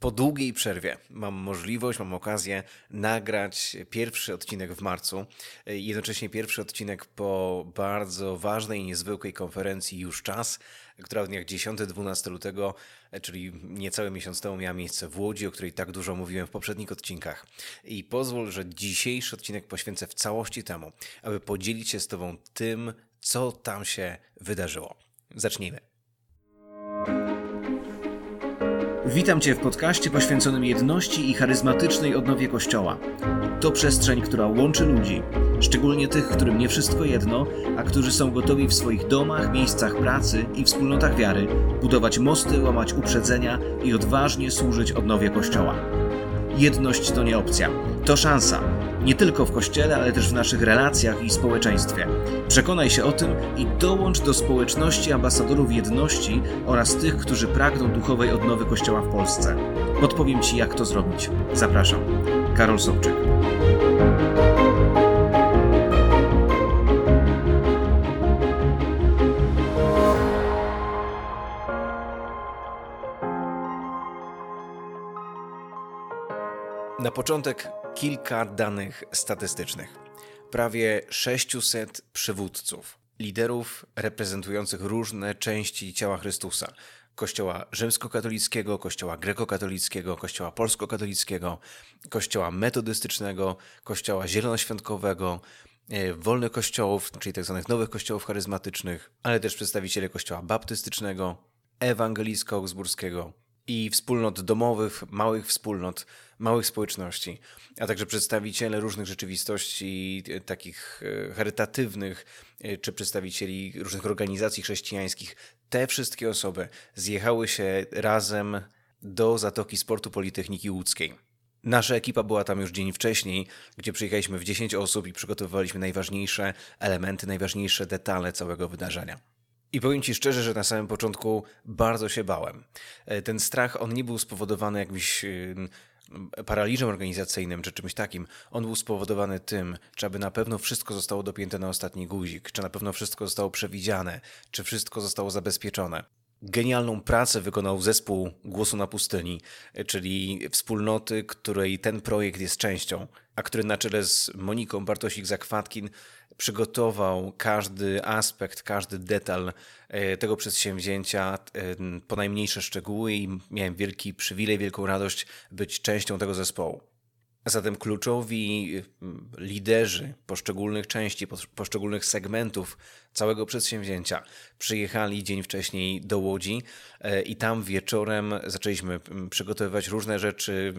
Po długiej przerwie mam możliwość, mam okazję nagrać pierwszy odcinek w marcu, jednocześnie pierwszy odcinek po bardzo ważnej i niezwykłej konferencji Już Czas, która w dniach 10-12 lutego, czyli niecały miesiąc temu miała miejsce w Łodzi, o której tak dużo mówiłem w poprzednich odcinkach. I pozwól, że dzisiejszy odcinek poświęcę w całości temu, aby podzielić się z Tobą tym, co tam się wydarzyło. Zacznijmy. Witam Cię w podcaście poświęconym jedności i charyzmatycznej odnowie Kościoła. To przestrzeń, która łączy ludzi, szczególnie tych, którym nie wszystko jedno, a którzy są gotowi w swoich domach, miejscach pracy i wspólnotach wiary budować mosty, łamać uprzedzenia i odważnie służyć odnowie Kościoła. Jedność to nie opcja, to szansa. Nie tylko w kościele, ale też w naszych relacjach i społeczeństwie. Przekonaj się o tym i dołącz do społeczności ambasadorów jedności oraz tych, którzy pragną duchowej odnowy Kościoła w Polsce. Podpowiem Ci, jak to zrobić. Zapraszam. Karol Sobczyk. Na początek kilka danych statystycznych. Prawie 600 przywódców, liderów reprezentujących różne części ciała Chrystusa. Kościoła rzymskokatolickiego, kościoła grekokatolickiego, kościoła polskokatolickiego, kościoła metodystycznego, kościoła zielonoświątkowego, e, wolnych kościołów, czyli tzw. Tak nowych kościołów charyzmatycznych, ale też przedstawiciele kościoła baptystycznego, ewangelicko-augsburskiego i wspólnot domowych, małych wspólnot, małych społeczności, a także przedstawiciele różnych rzeczywistości, e, takich e, charytatywnych, e, czy przedstawicieli różnych organizacji chrześcijańskich. Te wszystkie osoby zjechały się razem do Zatoki Sportu Politechniki Łódzkiej. Nasza ekipa była tam już dzień wcześniej, gdzie przyjechaliśmy w 10 osób i przygotowywaliśmy najważniejsze elementy, najważniejsze detale całego wydarzenia. I powiem Ci szczerze, że na samym początku bardzo się bałem. Ten strach, on nie był spowodowany jakimś paraliżem organizacyjnym czy czymś takim, on był spowodowany tym, czy aby na pewno wszystko zostało dopięte na ostatni guzik, czy na pewno wszystko zostało przewidziane, czy wszystko zostało zabezpieczone. Genialną pracę wykonał zespół Głosu na Pustyni, czyli wspólnoty, której ten projekt jest częścią, a który na czele z Moniką Bartosik-Zakwatkin przygotował każdy aspekt, każdy detal e, tego przedsięwzięcia, e, po najmniejsze szczegóły i miałem wielki przywilej, wielką radość być częścią tego zespołu. Zatem kluczowi mm, liderzy poszczególnych części, poszczególnych segmentów całego przedsięwzięcia przyjechali dzień wcześniej do Łodzi e, i tam wieczorem zaczęliśmy przygotowywać różne rzeczy,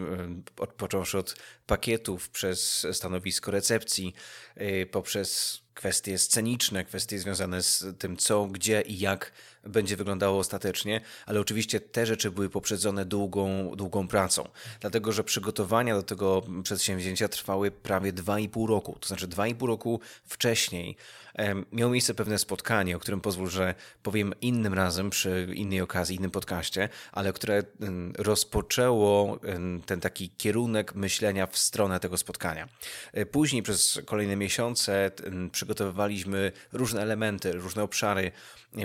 począwszy od pakietów przez stanowisko recepcji, e, poprzez kwestie sceniczne, kwestie związane z tym, co, gdzie i jak będzie wyglądało ostatecznie, ale oczywiście te rzeczy były poprzedzone długą, długą pracą, dlatego że przygotowania do tego przedsięwzięcia trwały prawie 2,5 roku. To znaczy 2,5 roku wcześniej miało miejsce pewne spotkanie, o którym pozwól, że powiem innym razem, przy innej okazji, innym podcaście, ale które rozpoczęło ten taki kierunek myślenia w stronę tego spotkania. E, później przez kolejne miesiące przygotowywaliśmy różne elementy, różne obszary,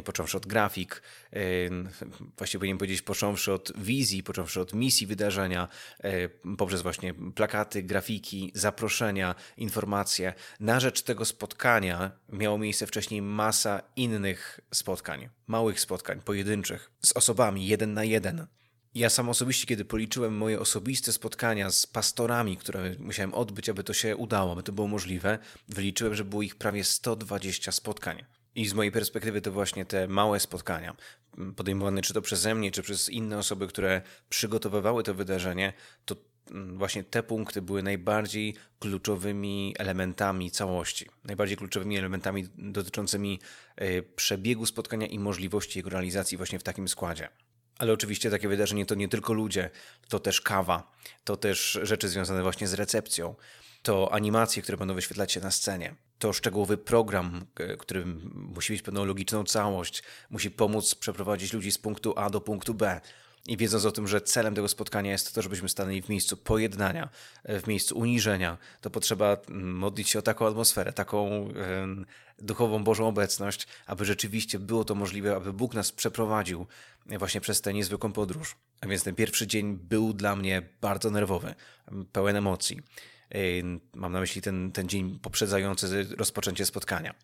począwszy od grafik, właściwie powinienem powiedzieć, począwszy od wizji, począwszy od misji wydarzenia, e, poprzez właśnie plakaty, grafiki, zaproszenia, informacje. Na rzecz tego spotkania miało miejsce wcześniej masa innych spotkań, małych spotkań, pojedynczych, z osobami jeden na jeden. Ja sam osobiście, kiedy policzyłem moje osobiste spotkania z pastorami, które musiałem odbyć, aby to się udało, aby to było możliwe, wyliczyłem, że było ich prawie 120 spotkań. I z mojej perspektywy to właśnie te małe spotkania, podejmowane czy to przeze mnie, czy przez inne osoby, które przygotowywały to wydarzenie, to właśnie te punkty były najbardziej kluczowymi elementami całości, najbardziej kluczowymi elementami dotyczącymi e, przebiegu spotkania i możliwości jego realizacji właśnie w takim składzie. Ale oczywiście takie wydarzenie to nie tylko ludzie, to też kawa, to też rzeczy związane właśnie z recepcją, to animacje, które będą wyświetlać się na scenie. To szczegółowy program, e, który musi mieć pewną logiczną całość, musi pomóc przeprowadzić ludzi z punktu A do punktu B. i wiedząc o tym, że celem tego spotkania jest to, żebyśmy stanęli w miejscu pojednania, e, w miejscu uniżenia, to potrzeba mm, modlić się o taką atmosferę, taką duchową Bożą obecność, aby rzeczywiście było to możliwe, aby Bóg nas przeprowadził właśnie przez tę niezwykłą podróż. A więc ten pierwszy dzień był dla mnie bardzo nerwowy, pełen emocji. Mam na myśli ten, ten dzień poprzedzający rozpoczęcie spotkania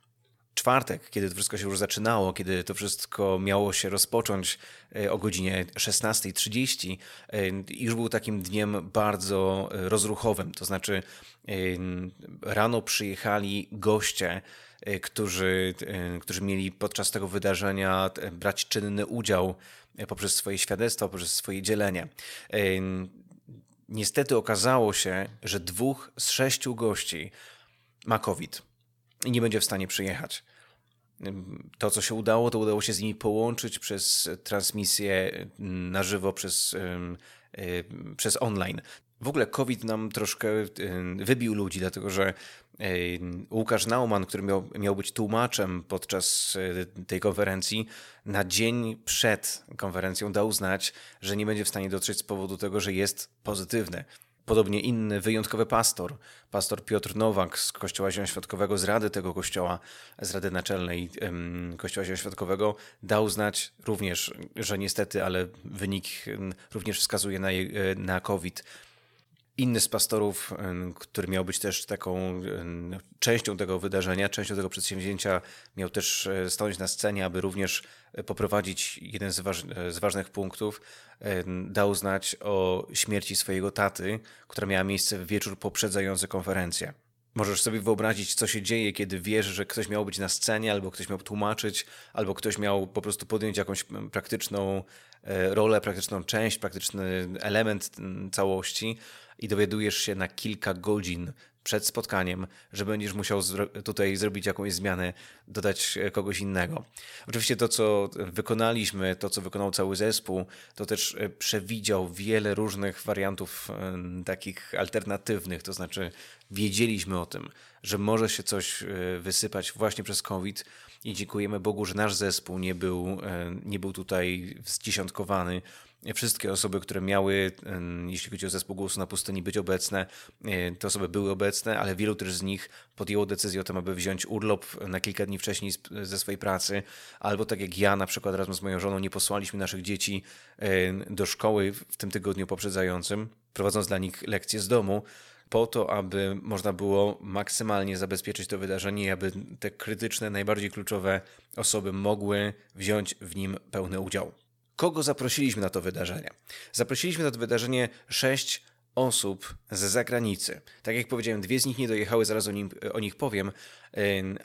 czwartek, kiedy to wszystko się już zaczynało, kiedy to wszystko miało się rozpocząć e, o godzinie 16.30, e, już był takim dniem bardzo e, rozruchowym. To znaczy, rano przyjechali goście, którzy, którzy mieli podczas tego wydarzenia brać czynny udział poprzez swoje świadectwo, poprzez swoje dzielenie. Niestety okazało się, że dwóch z sześciu gości ma COVID i nie będzie w stanie przyjechać. To, co się udało, to udało się z nimi połączyć przez transmisję na żywo, przez, przez online. W ogóle COVID nam troszkę wybił ludzi, dlatego że Łukasz Nauman, który miał, miał być tłumaczem podczas e, tej konferencji, na dzień przed konferencją dał znać, że nie będzie w stanie dotrzeć z powodu tego, że jest pozytywny. Podobnie inny wyjątkowy pastor, pastor Piotr Nowak z Kościoła Zielonoświątkowego, z Rady tego Kościoła, z Rady Naczelnej Kościoła Zielonoświątkowego, dał znać również, że niestety, ale wynik również wskazuje na, na COVID inny z pastorów, który miał być też taką częścią tego wydarzenia, częścią tego przedsięwzięcia, miał też e, stanąć na scenie, aby również e, poprowadzić jeden z, waż z ważnych punktów. Dał znać o śmierci swojego taty, która miała miejsce w wieczór poprzedzający konferencję. Możesz sobie wyobrazić, co się dzieje, kiedy wiesz, że ktoś miał być na scenie, albo ktoś miał tłumaczyć, albo ktoś miał po prostu podjąć jakąś praktyczną e, rolę, praktyczną część, praktyczny element całości i dowiadujesz się na kilka godzin przed spotkaniem, że będziesz musiał tutaj zrobić jakąś zmianę, dodać e, kogoś innego. Oczywiście to, co wykonaliśmy, to, co wykonał cały zespół, to też e, przewidział wiele różnych wariantów takich alternatywnych, to znaczy wiedzieliśmy o tym, że może się coś e, wysypać właśnie przez COVID i dziękujemy Bogu, że nasz zespół nie był, nie był tutaj zdziesiątkowany, wszystkie osoby, które miały, jeśli chodzi o zespół głosu na pustyni, być obecne, e, te osoby były obecne, ale wielu też z nich podjęło decyzję o tym, aby wziąć urlop na kilka dni wcześniej ze swojej pracy, albo tak jak ja na przykład razem z moją żoną nie posłaliśmy naszych dzieci e, do szkoły w tym tygodniu poprzedzającym, prowadząc dla nich lekcje z domu, po to, aby można było maksymalnie zabezpieczyć to wydarzenie i aby te krytyczne, najbardziej kluczowe osoby mogły wziąć w nim pełny udział. Kogo zaprosiliśmy na to wydarzenie? Zaprosiliśmy na to wydarzenie sześć osób z zagranicy. Tak jak powiedziałem, dwie z nich nie dojechały, zaraz o, nim, o nich powiem,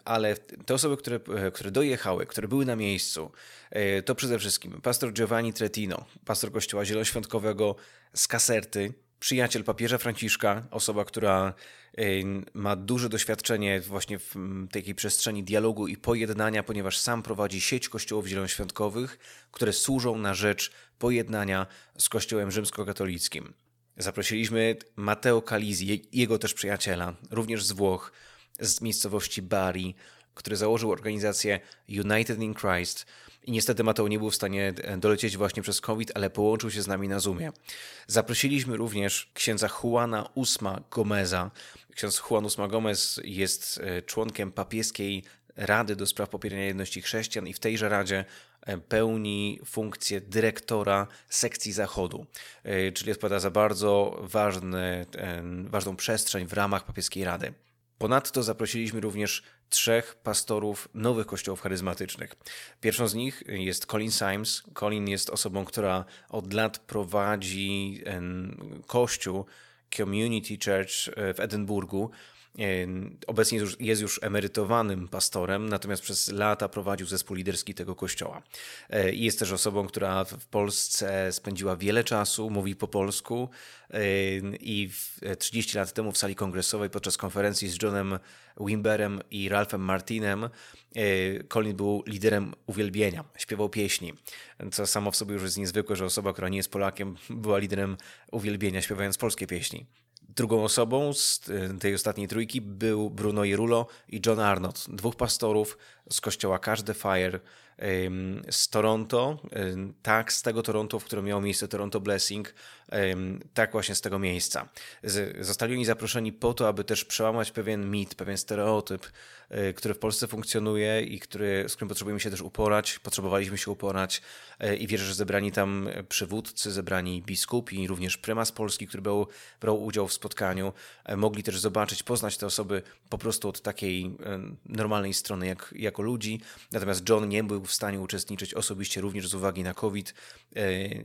ale te osoby, które, które dojechały, które były na miejscu, e, to przede wszystkim pastor Giovanni Tretino, pastor Kościoła Zielonoświątkowego z Caserty, przyjaciel papieża Franciszka, osoba, która ma duże doświadczenie właśnie w takiej przestrzeni dialogu i pojednania, ponieważ sam prowadzi sieć kościołów zielonoświątkowych, które służą na rzecz pojednania z kościołem rzymskokatolickim. Zaprosiliśmy Matteo Calizi, jego też przyjaciela, również z Włoch, z miejscowości Bari, który założył organizację United in Christ, i niestety Mateo nie był w stanie e, dolecieć właśnie przez COVID, ale połączył się z nami na Zoomie. Zaprosiliśmy również księdza Juana Usma Gomeza. Ksiądz Juan Usma Gomez jest e, członkiem papieskiej Rady do Spraw Popierania Jedności Chrześcijan i w tejże Radzie e, pełni funkcję dyrektora sekcji Zachodu, czyli odpowiada za bardzo ważny, ważną przestrzeń w ramach papieskiej Rady. Ponadto zaprosiliśmy również trzech pastorów nowych kościołów charyzmatycznych. Pierwszą z nich jest Colin Symes. Colin jest osobą, która od lat prowadzi kościół Community Church e, w Edynburgu. Obecnie jest już emerytowanym pastorem, natomiast przez lata prowadził zespół liderski tego kościoła. E, jest też osobą, która w Polsce spędziła wiele czasu, mówi po polsku i 30 lat temu w sali kongresowej podczas konferencji z Johnem Wimberem i Ralphem Martinem e, Colin był liderem uwielbienia, śpiewał pieśni, co samo w sobie już jest niezwykłe, że osoba, która nie jest Polakiem, była liderem uwielbienia, śpiewając polskie pieśni. Drugą osobą z e, tej ostatniej trójki był Bruno Jerulo i John Arnott, dwóch pastorów z kościoła Cash the Fire z Toronto, tak z tego Toronto, w którym miało miejsce Toronto Blessing, tak właśnie z tego miejsca. Zostali oni zaproszeni po to, aby też przełamać pewien mit, pewien stereotyp, e, który w Polsce funkcjonuje i który, z którym potrzebujemy się też uporać, potrzebowaliśmy się uporać e, i wierzę, że zebrani tam przywódcy, zebrani biskupi, również prymas Polski, który brał, brał udział w spotkaniu, e, mogli też zobaczyć, poznać te osoby po prostu od takiej normalnej strony jak, jako ludzi. Natomiast John nie był w stanie uczestniczyć osobiście również z uwagi na COVID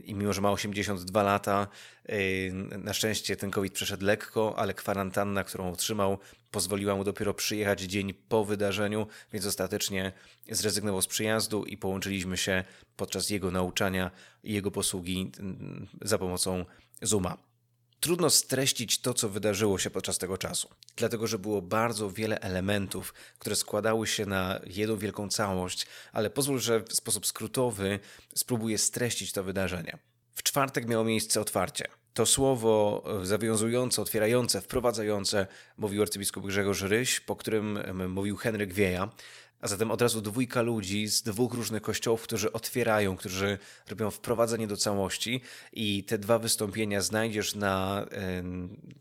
i mimo, że ma 82 lata, na szczęście ten COVID przeszedł lekko, ale kwarantanna, którą otrzymał, pozwoliła mu dopiero przyjechać dzień po wydarzeniu, więc ostatecznie zrezygnował z przyjazdu i połączyliśmy się podczas jego nauczania i jego posługi za pomocą Zooma. Trudno streścić to, co wydarzyło się podczas tego czasu, dlatego że było bardzo wiele elementów, które składały się na jedną wielką całość, ale pozwól, że w sposób skrótowy spróbuję streścić to wydarzenie. W czwartek miało miejsce otwarcie. To słowo zawiązujące, otwierające, wprowadzające mówił arcybiskup Grzegorz Ryś, po którym mówił Henryk Wieja. A zatem od razu dwójka ludzi z dwóch różnych kościołów, którzy otwierają, którzy robią wprowadzenie do całości. I te dwa wystąpienia znajdziesz na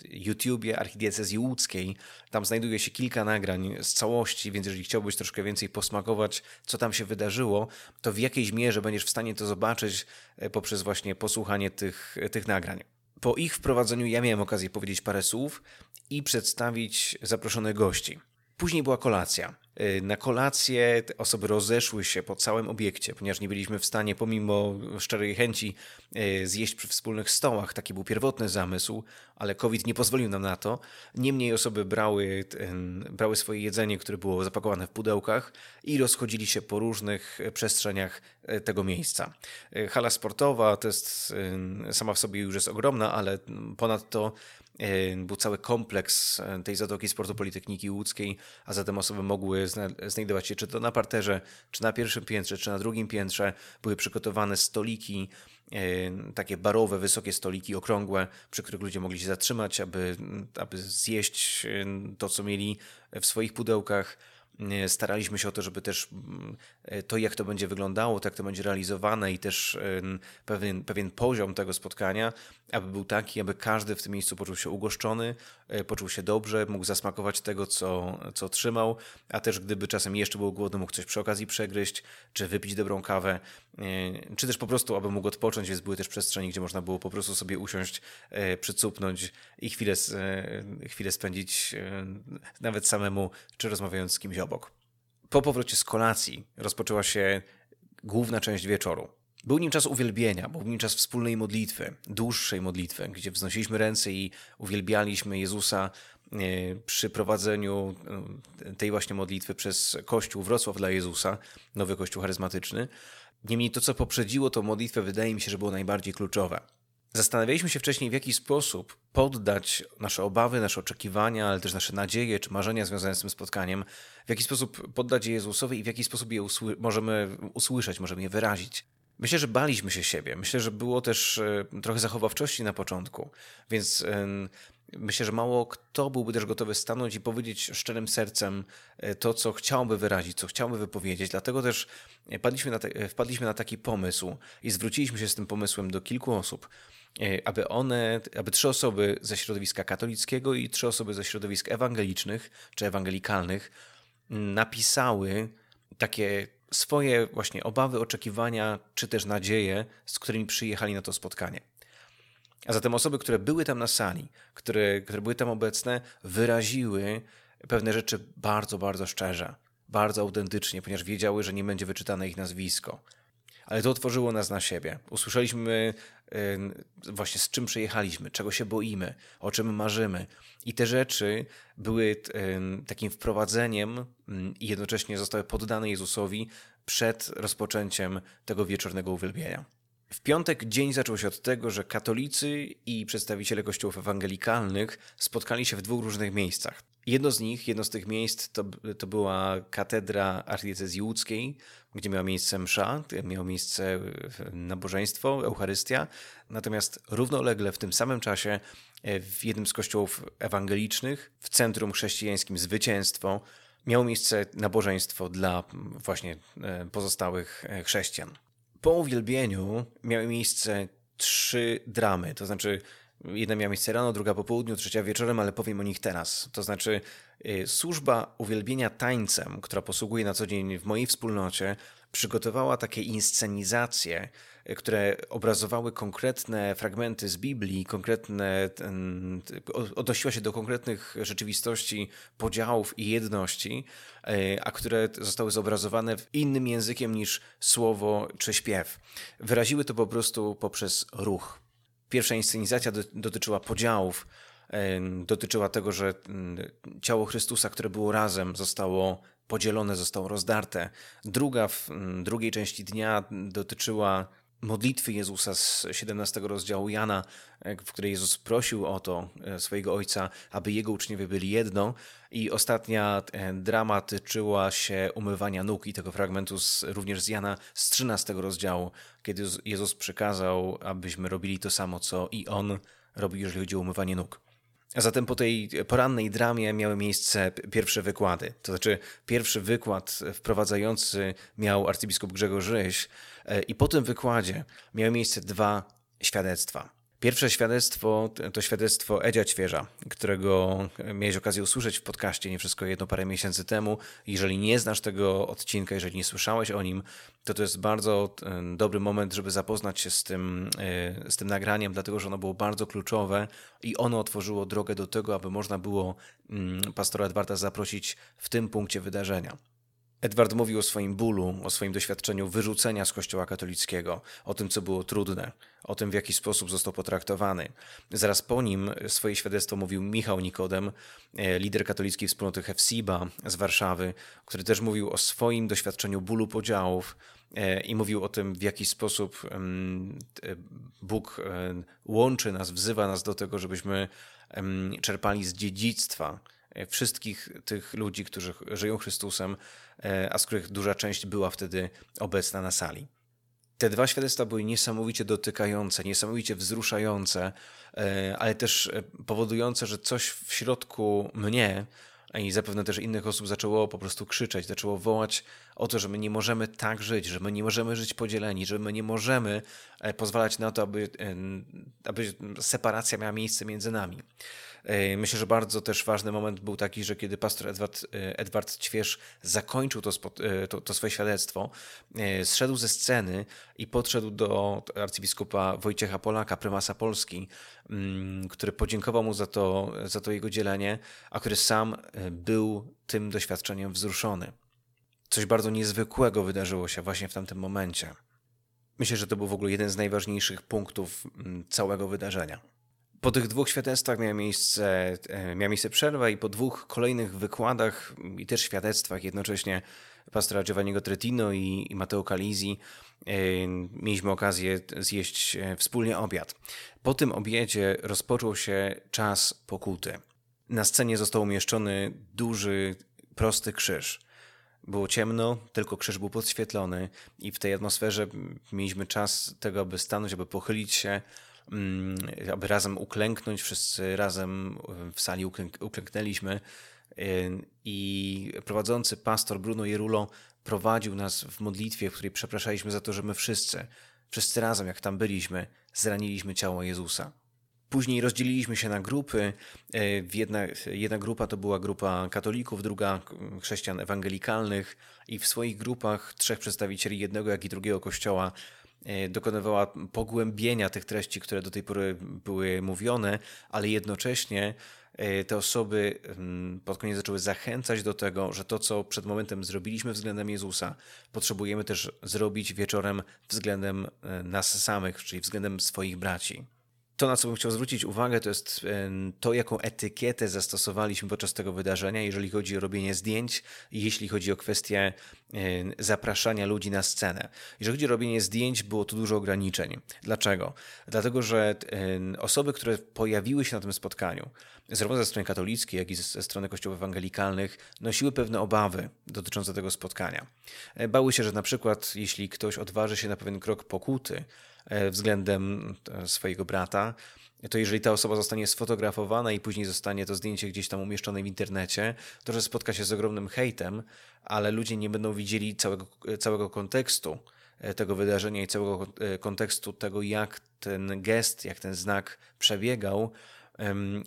YouTubie Archidiecezji Łódzkiej. Tam znajduje się kilka nagrań z całości, więc jeżeli chciałbyś troszkę więcej posmakować, co tam się wydarzyło, to w jakiejś mierze będziesz w stanie to zobaczyć e, poprzez właśnie posłuchanie tych, tych nagrań. Po ich wprowadzeniu ja miałem okazję powiedzieć parę słów i przedstawić zaproszonych gości. Później była kolacja. Y, na kolację osoby rozeszły się po całym obiekcie, ponieważ nie byliśmy w stanie, pomimo szczerej chęci, y, zjeść przy wspólnych stołach. Taki był pierwotny zamysł, ale COVID nie pozwolił nam na to. Niemniej osoby brały, brały swoje jedzenie, które było zapakowane w pudełkach i rozchodzili się po różnych przestrzeniach y, tego miejsca. Hala sportowa to jest sama w sobie już jest ogromna, ale ponadto był cały kompleks tej Zatoki Sportu Politechniki Łódzkiej, a zatem osoby mogły znajdować się czy to na parterze, czy na pierwszym piętrze, czy na drugim piętrze. Były przygotowane stoliki, takie barowe, wysokie stoliki okrągłe, przy których ludzie mogli się zatrzymać, aby, aby zjeść to, co mieli w swoich pudełkach. Staraliśmy się o to, żeby też mm, to, jak to będzie wyglądało, tak to będzie realizowane i też pewien, pewien poziom tego spotkania, aby był taki, aby każdy w tym miejscu poczuł się ugoszczony, e, poczuł się dobrze, mógł zasmakować tego, co, co otrzymał, a też gdyby czasem jeszcze był głodny, mógł coś przy okazji przegryźć, czy wypić dobrą kawę, e, czy też po prostu, aby mógł odpocząć, więc były też przestrzenie, gdzie można było po prostu sobie usiąść, e, przycupnąć i chwilę, chwilę spędzić nawet samemu, czy rozmawiając z kimś obok. Po powrocie z kolacji rozpoczęła się główna część wieczoru. Był nim czas uwielbienia, był nim czas wspólnej modlitwy, dłuższej modlitwy, gdzie wznosiliśmy ręce i uwielbialiśmy Jezusa e, przy prowadzeniu e, tej właśnie modlitwy przez Kościół Wrocław dla Jezusa, nowy Kościół charyzmatyczny. Niemniej to, co poprzedziło tą modlitwę, wydaje mi się, że było najbardziej kluczowe. Zastanawialiśmy się wcześniej, w jaki sposób poddać nasze obawy, nasze oczekiwania, ale też nasze nadzieje czy marzenia związane z tym spotkaniem, w jaki sposób poddać je Jezusowi i w jaki sposób je usły możemy usłyszeć, możemy je wyrazić. Myślę, że baliśmy się siebie. Myślę, że było też e, trochę zachowawczości na początku, więc myślę, że mało kto byłby też gotowy stanąć i powiedzieć szczerym sercem e, to, co chciałby wyrazić, co chciałby wypowiedzieć. Dlatego też e, na, te, wpadliśmy na taki pomysł i zwróciliśmy się z tym pomysłem do kilku osób, aby one, aby trzy osoby ze środowiska katolickiego i trzy osoby ze środowisk ewangelicznych czy ewangelikalnych napisały takie swoje właśnie obawy, oczekiwania czy też nadzieje, z którymi przyjechali na to spotkanie. A zatem osoby, które były tam na sali, które, które były tam obecne, wyraziły pewne rzeczy bardzo, bardzo szczerze, bardzo autentycznie, ponieważ wiedziały, że nie będzie wyczytane ich nazwisko. Ale to otworzyło nas na siebie. Usłyszeliśmy właśnie z czym przyjechaliśmy, czego się boimy, o czym marzymy. I te rzeczy były takim wprowadzeniem mm, i jednocześnie zostały poddane Jezusowi przed rozpoczęciem tego wieczornego uwielbienia. W piątek dzień zaczął się od tego, że katolicy i przedstawiciele kościołów ewangelikalnych spotkali się w dwóch różnych miejscach. Jedno z nich, jedno z tych miejsc to, to była katedra archidiecezji łódzkiej, gdzie miała miejsce msza, miało miejsce nabożeństwo, Eucharystia. Natomiast równolegle w tym samym czasie e, w jednym z kościołów ewangelicznych, w centrum chrześcijańskim Zwycięstwo, miało miejsce nabożeństwo dla właśnie pozostałych chrześcijan. Po uwielbieniu miały miejsce trzy dramy, to znaczy jedna miała miejsce rano, druga po południu, trzecia wieczorem, ale powiem o nich teraz. To znaczy y, służba uwielbienia tańcem, która posługuje na co dzień w mojej wspólnocie, przygotowała takie inscenizacje, y, które obrazowały konkretne fragmenty z Biblii, konkretne, odnosiła się do konkretnych rzeczywistości, podziałów i jedności, y, a które zostały zobrazowane innym językiem niż słowo czy śpiew. Wyraziły to po prostu poprzez ruch. Pierwsza inscenizacja dotyczyła podziałów, dotyczyła tego, że ciało Chrystusa, które było razem, zostało podzielone, zostało rozdarte. Druga w drugiej części dnia dotyczyła modlitwy Jezusa z 17 rozdziału Jana, e, w której Jezus prosił o to e, swojego Ojca, aby Jego uczniowie byli jedno. I ostatnia e, drama tyczyła się umywania nóg i tego fragmentu z, również z Jana z 13 rozdziału, kiedy Jezus przykazał, abyśmy robili to samo, co i On robi, jeżeli chodzi o umywanie nóg. Zatem po tej porannej dramie miały miejsce pierwsze wykłady. To znaczy, pierwszy wykład wprowadzający miał arcybiskup Grzegorz Ryś, e, i po tym wykładzie miały miejsce dwa świadectwa. Pierwsze świadectwo to świadectwo Edzia Ćwierza, którego miałeś okazję usłyszeć w podcaście nie wszystko jedno parę miesięcy temu. Jeżeli nie znasz tego odcinka, jeżeli nie słyszałeś o nim, to to jest bardzo e, dobry moment, żeby zapoznać się z tym, e, z tym nagraniem, dlatego że ono było bardzo kluczowe i ono otworzyło drogę do tego, aby można było mm, pastora Edwarda zaprosić w tym punkcie wydarzenia. Edward mówił o swoim bólu, o swoim doświadczeniu wyrzucenia z Kościoła katolickiego, o tym, co było trudne, o tym, w jaki sposób został potraktowany. Zaraz po nim swoje świadectwo mówił Michał Nikodem, e, lider katolickiej wspólnoty Hefsiba z Warszawy, który też mówił o swoim doświadczeniu bólu podziałów e, i mówił o tym, w jaki sposób e, Bóg łączy nas, wzywa nas do tego, żebyśmy czerpali z dziedzictwa wszystkich tych ludzi, którzy żyją Chrystusem, a z których duża część była wtedy obecna na sali. Te dwa świadectwa były niesamowicie dotykające, niesamowicie wzruszające, e, ale też e, powodujące, że coś w środku mnie i zapewne też innych osób zaczęło po prostu krzyczeć, zaczęło wołać o to, że my nie możemy tak żyć, że my nie możemy żyć podzieleni, że my nie możemy e, pozwalać na to, aby, aby separacja miała miejsce między nami. E, myślę, że bardzo też ważny moment był taki, że kiedy pastor Edward, e, Edward Ćwierz zakończył to, e, to, to swoje świadectwo, zszedł ze sceny i podszedł do arcybiskupa Wojciecha Polaka, prymasa Polski, mm, który podziękował mu za to, za to jego dzielenie, a który sam był tym doświadczeniem wzruszony. Coś bardzo niezwykłego wydarzyło się właśnie w tamtym momencie. Myślę, że to był w ogóle jeden z najważniejszych punktów mm, całego wydarzenia. Po tych dwóch świadectwach miała miejsce, e, miała miejsce przerwa i po dwóch kolejnych wykładach i też świadectwach jednocześnie pastora Giovanniego Tretino i, i Matteo Calizi e, mieliśmy okazję zjeść e, wspólnie obiad. Po tym obiedzie rozpoczął się czas pokuty. Na scenie został umieszczony duży, prosty krzyż. Było ciemno, tylko krzyż był podświetlony i w tej atmosferze mieliśmy czas tego, aby stanąć, aby pochylić się, aby razem uklęknąć, wszyscy razem w sali uklęk uklęknęliśmy i prowadzący pastor Bruno Jerulo prowadził nas w modlitwie, w której przepraszaliśmy za to, że my wszyscy, wszyscy razem, jak tam byliśmy, zraniliśmy ciało Jezusa. Później rozdzieliliśmy się na grupy. Y, jedna, jedna grupa to była grupa katolików, druga chrześcijan ewangelikalnych, i w swoich grupach trzech przedstawicieli jednego, jak i drugiego kościoła dokonywała pogłębienia tych treści, które do tej pory były mówione, ale jednocześnie e, te osoby mm, pod koniec zaczęły zachęcać do tego, że to, co przed momentem zrobiliśmy względem Jezusa, potrzebujemy też zrobić wieczorem względem e, nas samych, czyli względem swoich braci. To, na co bym chciał zwrócić uwagę, to jest to, jaką etykietę zastosowaliśmy podczas tego wydarzenia, jeżeli chodzi o robienie zdjęć jeśli chodzi o kwestię zapraszania ludzi na scenę. Jeżeli chodzi o robienie zdjęć, było tu dużo ograniczeń. Dlaczego? Dlatego, że osoby, które pojawiły się na tym spotkaniu, zarówno ze strony katolickiej, jak i ze strony kościołów ewangelikalnych, nosiły pewne obawy dotyczące tego spotkania. E, bały się, że na przykład, jeśli ktoś odważy się na pewien krok pokuty, E, względem e, swojego brata, to jeżeli ta osoba zostanie sfotografowana i później zostanie to zdjęcie gdzieś tam umieszczone w internecie, to że spotka się z ogromnym hejtem, ale ludzie nie będą widzieli całego, całego kontekstu e, tego wydarzenia i całego e, kontekstu tego, jak ten gest, jak ten znak przebiegał,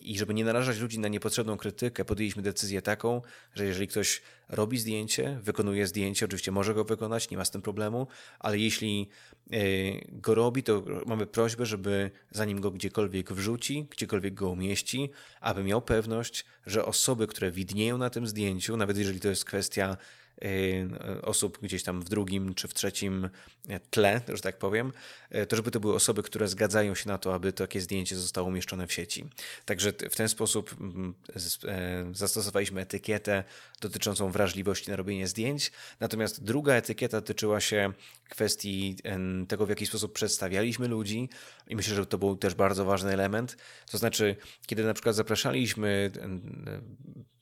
i żeby nie narażać ludzi na niepotrzebną krytykę, podjęliśmy decyzję taką, że jeżeli ktoś robi zdjęcie, wykonuje zdjęcie, oczywiście może go wykonać, nie ma z tym problemu, ale jeśli e, go robi, to mamy prośbę, żeby zanim go gdziekolwiek wrzuci, gdziekolwiek go umieści, aby miał pewność, że osoby, które widnieją na tym zdjęciu, nawet jeżeli to jest kwestia osób gdzieś tam w drugim czy w trzecim tle, że tak powiem, y, to żeby to były osoby, które zgadzają się na to, aby takie zdjęcie zostało umieszczone w sieci. Także w ten sposób e, zastosowaliśmy etykietę dotyczącą wrażliwości na robienie zdjęć. Natomiast druga etykieta dotyczyła się kwestii tego, w jaki sposób przedstawialiśmy ludzi i myślę, że to był też bardzo ważny element. To znaczy, kiedy na przykład zapraszaliśmy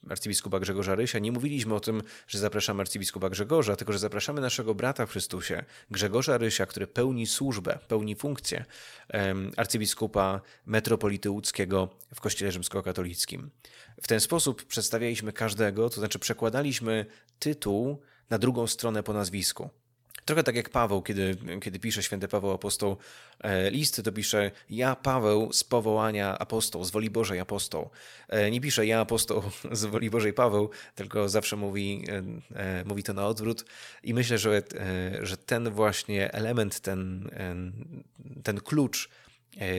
arcybiskupa Grzegorza Rysia, nie mówiliśmy o tym, że zapraszamy arcybiskupa Grzegorza, tylko że zapraszamy naszego brata w Chrystusie, Grzegorza Rysia, który pełni służbę, pełni funkcję arcybiskupa metropolity łódzkiego w Kościele Rzymskokatolickim. W ten sposób przedstawialiśmy każdego, to znaczy przekładaliśmy tytuł na drugą stronę po nazwisku. Trochę tak jak Paweł, kiedy, kiedy pisze święty Paweł apostoł e, listy, to pisze ja Paweł z powołania apostoł, z woli Bożej apostoł. E, nie pisze ja apostoł z woli Bożej Paweł, tylko zawsze mówi, e, mówi to na odwrót i myślę, że, że ten właśnie element, ten, ten klucz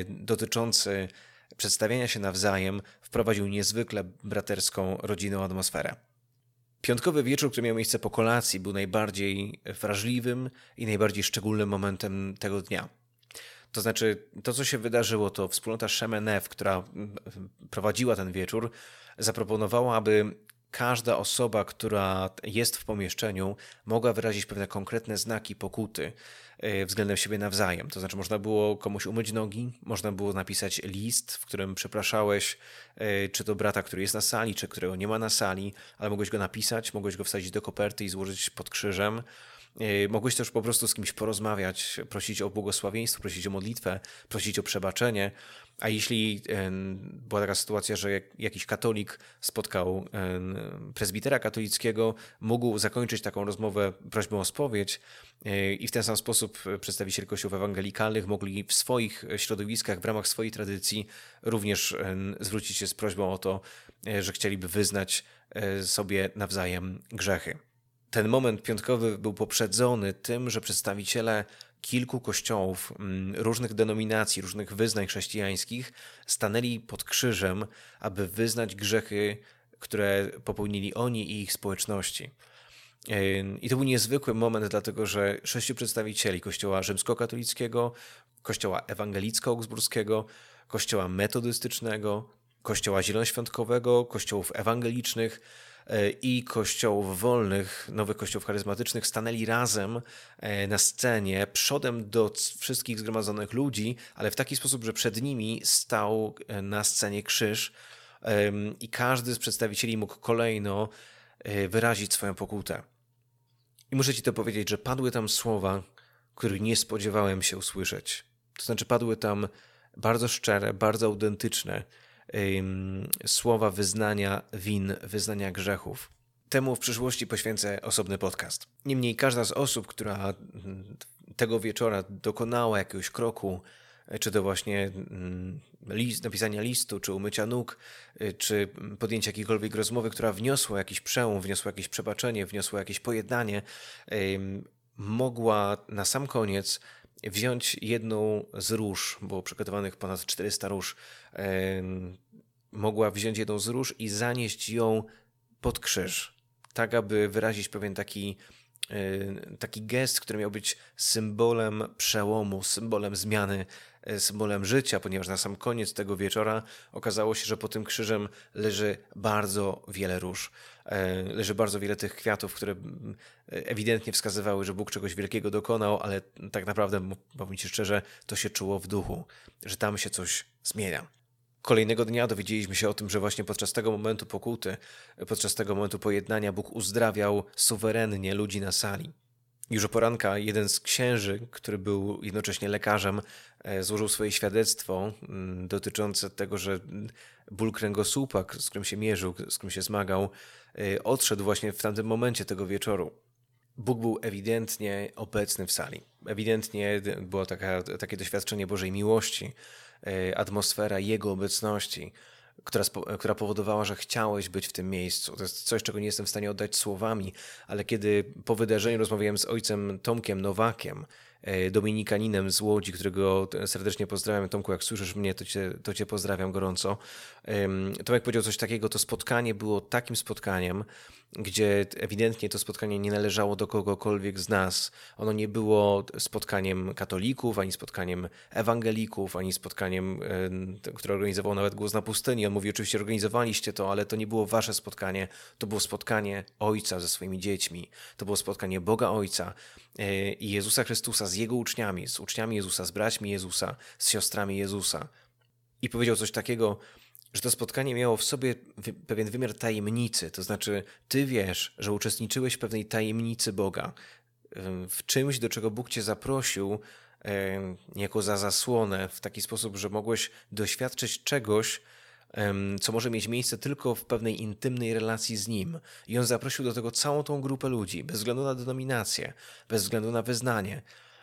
dotyczący przedstawiania się nawzajem wprowadził niezwykle braterską, rodzinną atmosferę. Piątkowy wieczór, który miał miejsce po kolacji, był najbardziej wrażliwym i najbardziej szczególnym momentem tego dnia. To znaczy, to co się wydarzyło, to wspólnota Shemenev, która prowadziła ten wieczór, zaproponowała, aby każda osoba, która jest w pomieszczeniu, mogła wyrazić pewne konkretne znaki pokuty względem siebie nawzajem. To znaczy, można było komuś umyć nogi, można było napisać list, w którym przepraszałeś, e, czy to brata, który jest na sali, czy którego nie ma na sali, ale mogłeś go napisać, mogłeś go wsadzić do koperty i złożyć pod krzyżem. E, mogłeś też po prostu z kimś porozmawiać, prosić o błogosławieństwo, prosić o modlitwę, prosić o przebaczenie. A jeśli była taka sytuacja, że jakiś katolik spotkał prezbitera katolickiego, mógł zakończyć taką rozmowę prośbą o spowiedź e, i w ten sam sposób przedstawiciele kościołów ewangelikalnych mogli w swoich środowiskach, w ramach swojej tradycji również zwrócić się z prośbą o to, e, że chcieliby wyznać sobie nawzajem grzechy. Ten moment piątkowy był poprzedzony tym, że przedstawiciele kilku kościołów, mm, różnych denominacji, różnych wyznań chrześcijańskich stanęli pod krzyżem, aby wyznać grzechy, które popełnili oni i ich społeczności. I to był niezwykły moment, dlatego że sześciu przedstawicieli Kościoła Rzymskokatolickiego, Kościoła Ewangelicko-Augsburskiego, Kościoła Metodystycznego, Kościoła Zielonoświątkowego, Kościołów Ewangelicznych, i kościołów wolnych, nowych kościołów charyzmatycznych stanęli razem e, na scenie, przodem do wszystkich zgromadzonych ludzi, ale w taki sposób, że przed nimi stał e, na scenie krzyż i każdy z przedstawicieli mógł kolejno wyrazić swoją pokutę. I muszę Ci to powiedzieć, że padły tam słowa, których nie spodziewałem się usłyszeć. To znaczy, padły tam bardzo szczere, bardzo autentyczne, słowa wyznania win, wyznania grzechów. Temu w przyszłości poświęcę osobny podcast. Niemniej każda z osób, która mm, tego wieczora dokonała jakiegoś kroku, e, czy to właśnie mm, list, napisania listu, czy umycia nóg, e, czy podjęcia jakiejkolwiek rozmowy, która wniosła jakiś przełom, wniosła jakieś przebaczenie, wniosła jakieś pojednanie, mogła na sam koniec wziąć jedną z róż, było przygotowanych ponad 400 róż, mogła wziąć jedną z róż i zanieść ją pod krzyż, tak aby wyrazić pewien taki, taki gest, który miał być symbolem przełomu, symbolem zmiany, e, symbolem życia, ponieważ na sam koniec tego wieczora okazało się, że po tym krzyżem leży bardzo wiele róż. E, leży bardzo wiele tych kwiatów, które ewidentnie wskazywały, że Bóg czegoś wielkiego dokonał, ale tak naprawdę, powiem Ci szczerze, to się czuło w duchu, że tam się coś zmienia. Kolejnego dnia dowiedzieliśmy się o tym, że właśnie podczas tego momentu pokuty, podczas tego momentu pojednania, Bóg uzdrawiał suwerennie ludzi na sali. Już o poranka jeden z księży, który był jednocześnie lekarzem, złożył swoje świadectwo dotyczące tego, że ból kręgosłupa, z którym się mierzył, z którym się zmagał, odszedł właśnie w tamtym momencie tego wieczoru. Bóg był ewidentnie obecny w sali. Ewidentnie było taka, takie doświadczenie Bożej miłości, atmosfera Jego obecności która, która powodowała, że chciałeś być w tym miejscu. To jest coś, czego nie jestem w stanie oddać słowami, ale kiedy po wydarzeniu rozmawiałem z ojcem Tomkiem Nowakiem, e, Dominikaninem z Łodzi, którego serdecznie pozdrawiam. Tomku, jak słyszysz mnie, to cię, to cię pozdrawiam gorąco. Tomek powiedział coś takiego, to spotkanie było takim spotkaniem, gdzie ewidentnie to spotkanie nie należało do kogokolwiek z nas. Ono nie było spotkaniem katolików, ani spotkaniem ewangelików, ani spotkaniem, które organizował nawet Głos na Pustyni. On mówi, oczywiście organizowaliście to, ale to nie było wasze spotkanie, to było spotkanie Ojca ze swoimi dziećmi. To było spotkanie Boga Ojca e, i Jezusa Chrystusa z Jego uczniami, z uczniami Jezusa, z braćmi Jezusa, z siostrami Jezusa. I powiedział coś takiego, że to spotkanie miało w sobie pewien wymiar tajemnicy, to znaczy ty wiesz, że uczestniczyłeś w pewnej tajemnicy Boga, w czymś, do czego Bóg cię zaprosił, niejako za zasłonę, w taki sposób, że mogłeś doświadczyć czegoś, co może mieć miejsce tylko w pewnej intymnej relacji z Nim. I On zaprosił do tego całą tą grupę ludzi, bez względu na denominację, bez względu na wyznanie.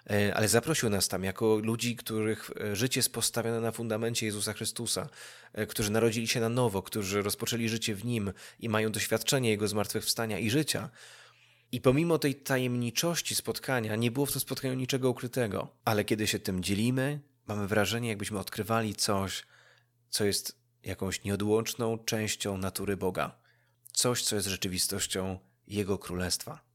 E, ale zaprosił nas tam jako ludzi, których e, życie jest postawione na fundamencie Jezusa Chrystusa, e, którzy narodzili się na nowo, którzy rozpoczęli życie w Nim i mają doświadczenie Jego zmartwychwstania i życia. I pomimo tej tajemniczości spotkania, nie było w tym spotkaniu niczego ukrytego, ale kiedy się tym dzielimy, mamy wrażenie, jakbyśmy odkrywali coś, co jest jakąś nieodłączną częścią natury Boga, coś, co jest rzeczywistością Jego Królestwa.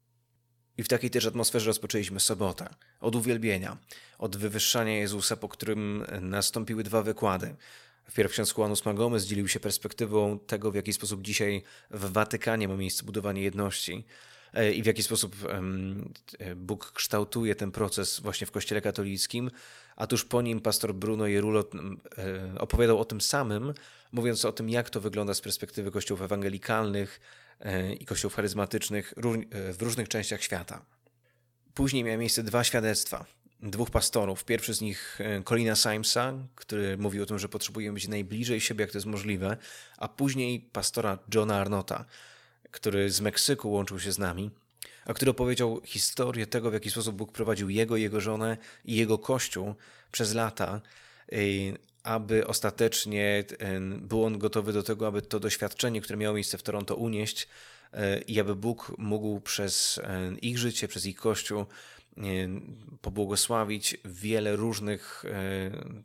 I w takiej też atmosferze rozpoczęliśmy sobotę. Od uwielbienia, od wywyższania Jezusa, po którym nastąpiły dwa wykłady. Wpierw ksiądz Juanus Magomez dzielił się perspektywą tego, w jaki sposób dzisiaj w Watykanie ma miejsce budowanie jedności e, i w jaki sposób Bóg kształtuje ten proces właśnie w Kościele katolickim, a tuż po nim pastor Bruno Jerulo e, opowiadał o tym samym, mówiąc o tym, jak to wygląda z perspektywy kościołów ewangelikalnych, E, i kościołów charyzmatycznych e, w różnych częściach świata. Później miały miejsce dwa świadectwa dwóch pastorów. Pierwszy z nich e, Colina Simesa, który mówił o tym, że potrzebujemy być najbliżej siebie, jak to jest możliwe, a później pastora Johna Arnota, który z Meksyku łączył się z nami, a który opowiedział historię tego, w jaki sposób Bóg prowadził jego, jego żonę i jego kościół przez lata, aby ostatecznie był on gotowy do tego, aby to doświadczenie, które miało miejsce w Toronto unieść e, i aby Bóg mógł przez ich życie, przez ich kościół pobłogosławić wiele różnych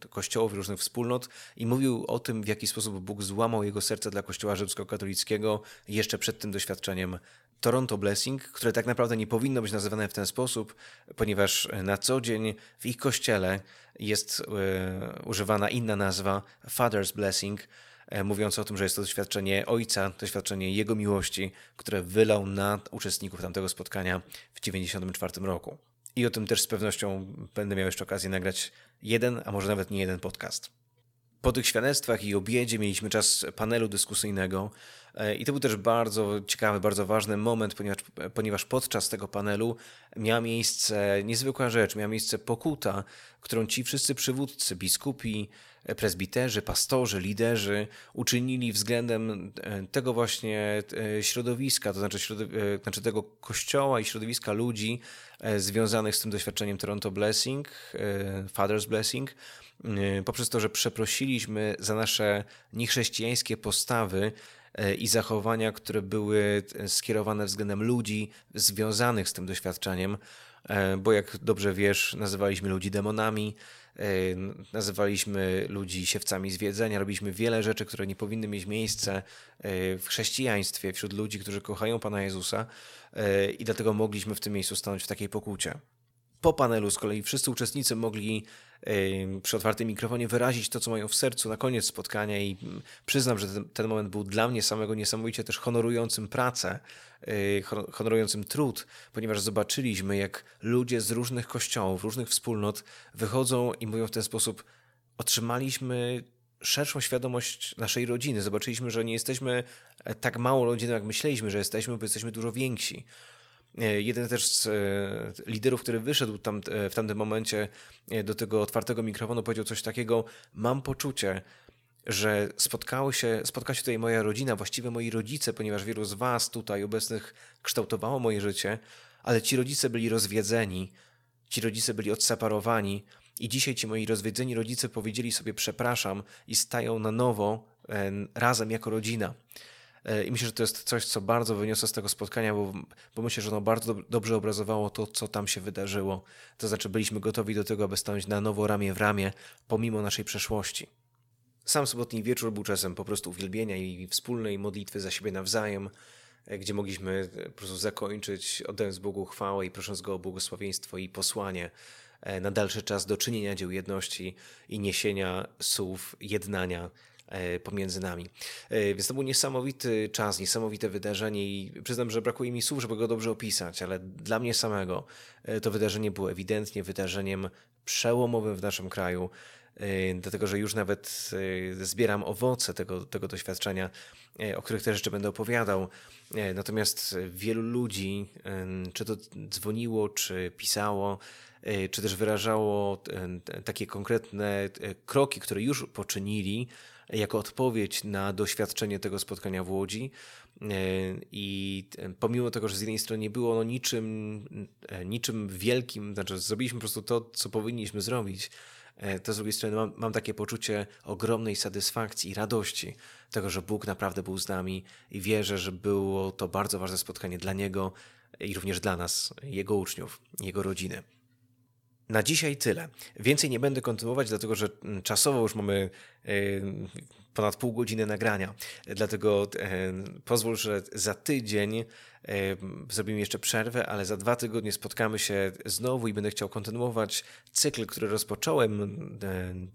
e, kościołów, różnych wspólnot i mówił o tym, w jaki sposób Bóg złamał jego serce dla kościoła rzymskokatolickiego jeszcze przed tym doświadczeniem Toronto Blessing, które tak naprawdę nie powinno być nazywane w ten sposób, ponieważ na co dzień w ich kościele jest e, używana inna nazwa Father's Blessing, e, mówiąc o tym, że jest to doświadczenie Ojca, doświadczenie Jego miłości, które wylał na uczestników tamtego spotkania w 1994 roku. I o tym też z pewnością będę miał jeszcze okazję nagrać jeden, a może nawet nie jeden podcast. Po tych świadectwach i obiedzie mieliśmy czas panelu dyskusyjnego e, i to był też bardzo ciekawy, bardzo ważny moment, ponieważ, ponieważ podczas tego panelu miała miejsce niezwykła rzecz, miała miejsce pokuta, którą ci wszyscy przywódcy, biskupi, prezbiterzy, pastorzy, liderzy uczynili względem e, tego właśnie e, środowiska, to znaczy, znaczy tego kościoła i środowiska ludzi związanych z tym doświadczeniem Toronto Blessing, Father's Blessing, poprzez to, że przeprosiliśmy za nasze niechrześcijańskie postawy i zachowania, które były skierowane względem ludzi związanych z tym doświadczeniem, bo jak dobrze wiesz, nazywaliśmy ludzi demonami, nazywaliśmy ludzi siewcami zwiedzenia, robiliśmy wiele rzeczy, które nie powinny mieć miejsca w chrześcijaństwie wśród ludzi, którzy kochają Pana Jezusa i dlatego mogliśmy w tym miejscu stanąć w takiej pokucie. Po panelu z kolei wszyscy uczestnicy mogli przy otwartym mikrofonie wyrazić to, co mają w sercu na koniec spotkania i mm, przyznam, że ten, moment był dla mnie samego niesamowicie też honorującym pracę, y, honorującym trud, ponieważ zobaczyliśmy, jak ludzie z różnych kościołów, różnych wspólnot wychodzą i mówią w ten sposób: Otrzymaliśmy szerszą świadomość naszej rodziny. Zobaczyliśmy, że nie jesteśmy e, tak mało rodziną, jak myśleliśmy, że jesteśmy, bo jesteśmy dużo więksi. Jeden też z liderów, który wyszedł tam, w tamtym momencie do tego otwartego mikrofonu, powiedział coś takiego: Mam poczucie, że spotkały się, spotkała się tutaj moja rodzina, właściwie moi rodzice, ponieważ wielu z Was tutaj obecnych kształtowało moje życie, ale ci rodzice byli rozwiedzeni, ci rodzice byli odseparowani i dzisiaj ci moi rozwiedzeni rodzice powiedzieli sobie przepraszam i stają na nowo e, razem jako rodzina. E, I myślę, że to jest coś, co bardzo wyniosę z tego spotkania, bo, bo myślę, że ono bardzo dobrze obrazowało to, co tam się wydarzyło. To znaczy, byliśmy gotowi do tego, aby stanąć na nowo ramię w ramię, pomimo naszej przeszłości. Sam sobotni wieczór był czasem po prostu uwielbienia i wspólnej modlitwy za siebie nawzajem, e, gdzie mogliśmy po prostu zakończyć, oddając Bogu chwałę i prosząc Go o błogosławieństwo i posłanie e, na dalszy czas do czynienia dzieł jedności i niesienia słów jednania e, pomiędzy nami. Więc to był niesamowity czas, niesamowite wydarzenie i przyznam, że brakuje mi słów, żeby go dobrze opisać, ale dla mnie samego to wydarzenie było ewidentnie wydarzeniem przełomowym w naszym kraju, dlatego że już nawet zbieram owoce tego, tego doświadczenia, o których też jeszcze będę opowiadał. Natomiast wielu ludzi, czy to dzwoniło, czy pisało, czy też wyrażało takie konkretne kroki, które już poczynili, jako odpowiedź na doświadczenie tego spotkania w Łodzi. I pomimo tego, że z jednej strony nie było ono niczym, niczym wielkim, znaczy zrobiliśmy po prostu to, co powinniśmy zrobić, E, to z drugiej strony mam, mam, takie poczucie ogromnej satysfakcji i radości tego, że Bóg naprawdę był z nami i wierzę, że było to bardzo ważne spotkanie dla Niego i również dla nas, Jego uczniów, Jego rodziny. Na dzisiaj tyle. Więcej nie będę kontynuować, dlatego że mm, czasowo już mamy e, ponad pół godziny nagrania. Dlatego e, pozwól, że za tydzień Zrobimy jeszcze przerwę, ale za dwa tygodnie spotkamy się znowu i będę chciał kontynuować cykl, który rozpocząłem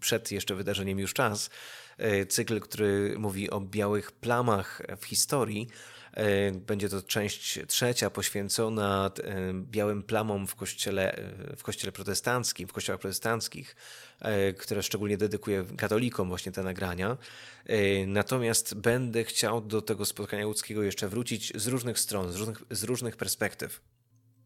przed jeszcze wydarzeniem już czas. E, cykl, który mówi o białych plamach w historii. E, będzie to część trzecia poświęcona e, białym plamom w kościele, w kościele protestanckim, w kościołach protestanckich, które szczególnie dedykuję katolikom właśnie te nagrania. Natomiast będę chciał do tego spotkania łódzkiego jeszcze wrócić z różnych stron, z różnych, z różnych perspektyw.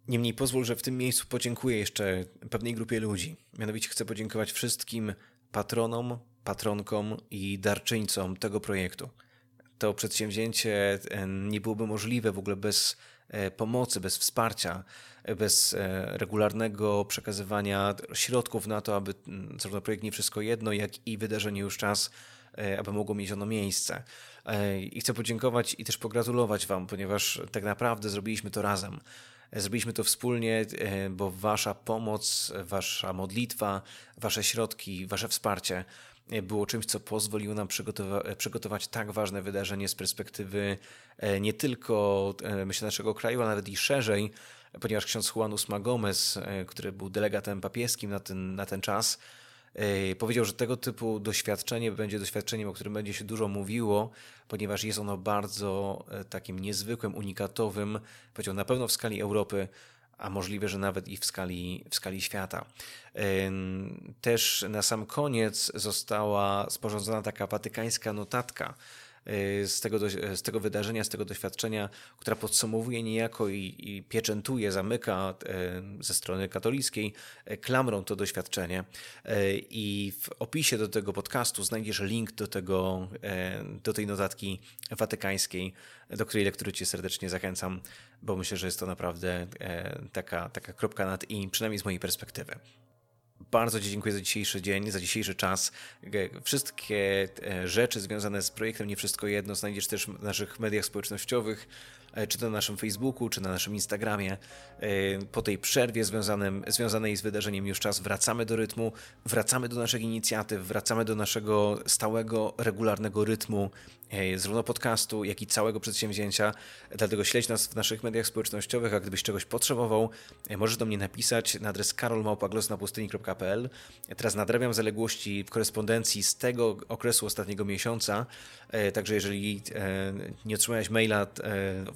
Niemniej pozwól, że w tym miejscu podziękuję jeszcze pewnej grupie ludzi. Mianowicie chcę podziękować wszystkim patronom, patronkom i darczyńcom tego projektu. To przedsięwzięcie e, nie byłoby możliwe w ogóle bez e, pomocy, bez wsparcia, e, bez regularnego przekazywania środków na to, aby zarówno projekt Nie Wszystko Jedno, jak i wydarzenie Już Czas, aby mogło mieć ono miejsce. I chcę podziękować i też pogratulować Wam, ponieważ tak naprawdę zrobiliśmy to razem. Zrobiliśmy to wspólnie, bo Wasza pomoc, Wasza modlitwa, Wasze środki, Wasze wsparcie było czymś, co pozwoliło nam przygotowa przygotować tak ważne wydarzenie z perspektywy e, nie tylko, e, myślę, naszego kraju, ale nawet i szerzej, ponieważ ksiądz Juan Usma Gomez, e, który był delegatem papieskim na ten, na ten czas, powiedział, że tego typu doświadczenie będzie doświadczeniem, o którym będzie się dużo mówiło, ponieważ jest ono bardzo takim niezwykłym, unikatowym, powiedział na pewno w skali Europy, a możliwe, że nawet i w skali, w skali świata. Też na sam koniec została sporządzona taka watykańska notatka, z tego, z tego wydarzenia, z tego doświadczenia, która podsumowuje niejako i, i pieczętuje, zamyka y, ze strony katolickiej klamrą to doświadczenie. I w opisie do tego podcastu znajdziesz link do, tego, do tej notatki watykańskiej, do której lektury Cię serdecznie zachęcam, bo myślę, że jest to naprawdę taka, taka kropka nad i, przynajmniej z mojej perspektywy. Bardzo Ci dziękuję za dzisiejszy dzień, za dzisiejszy czas. Wszystkie e, rzeczy związane z projektem Nie Wszystko Jedno znajdziesz też w naszych mediach społecznościowych, czy to na naszym Facebooku, czy na naszym Instagramie. E, po tej przerwie związanym, związanej z wydarzeniem już czas wracamy do rytmu, wracamy do naszych inicjatyw, wracamy do naszego stałego, regularnego rytmu zarówno podcastu, jak i całego przedsięwzięcia. Dlatego śledź nas w naszych mediach społecznościowych, a gdybyś czegoś potrzebował, możesz do mnie napisać na adres karolmałpaglosnapustyni.pl. Teraz nadrabiam zaległości w korespondencji z tego okresu ostatniego miesiąca, e, także jeżeli e, nie otrzymałeś maila e,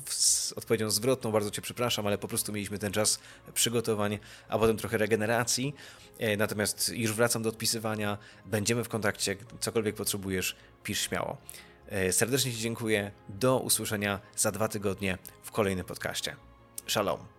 z odpowiedzią zwrotną, bardzo Cię przepraszam, ale po prostu mieliśmy ten czas przygotowań, a potem trochę regeneracji. Natomiast już wracam do odpisywania, będziemy w kontakcie, cokolwiek potrzebujesz, pisz śmiało. E, serdecznie Ci dziękuję. Do usłyszenia za dwa tygodnie w kolejnym podcaście. Shalom.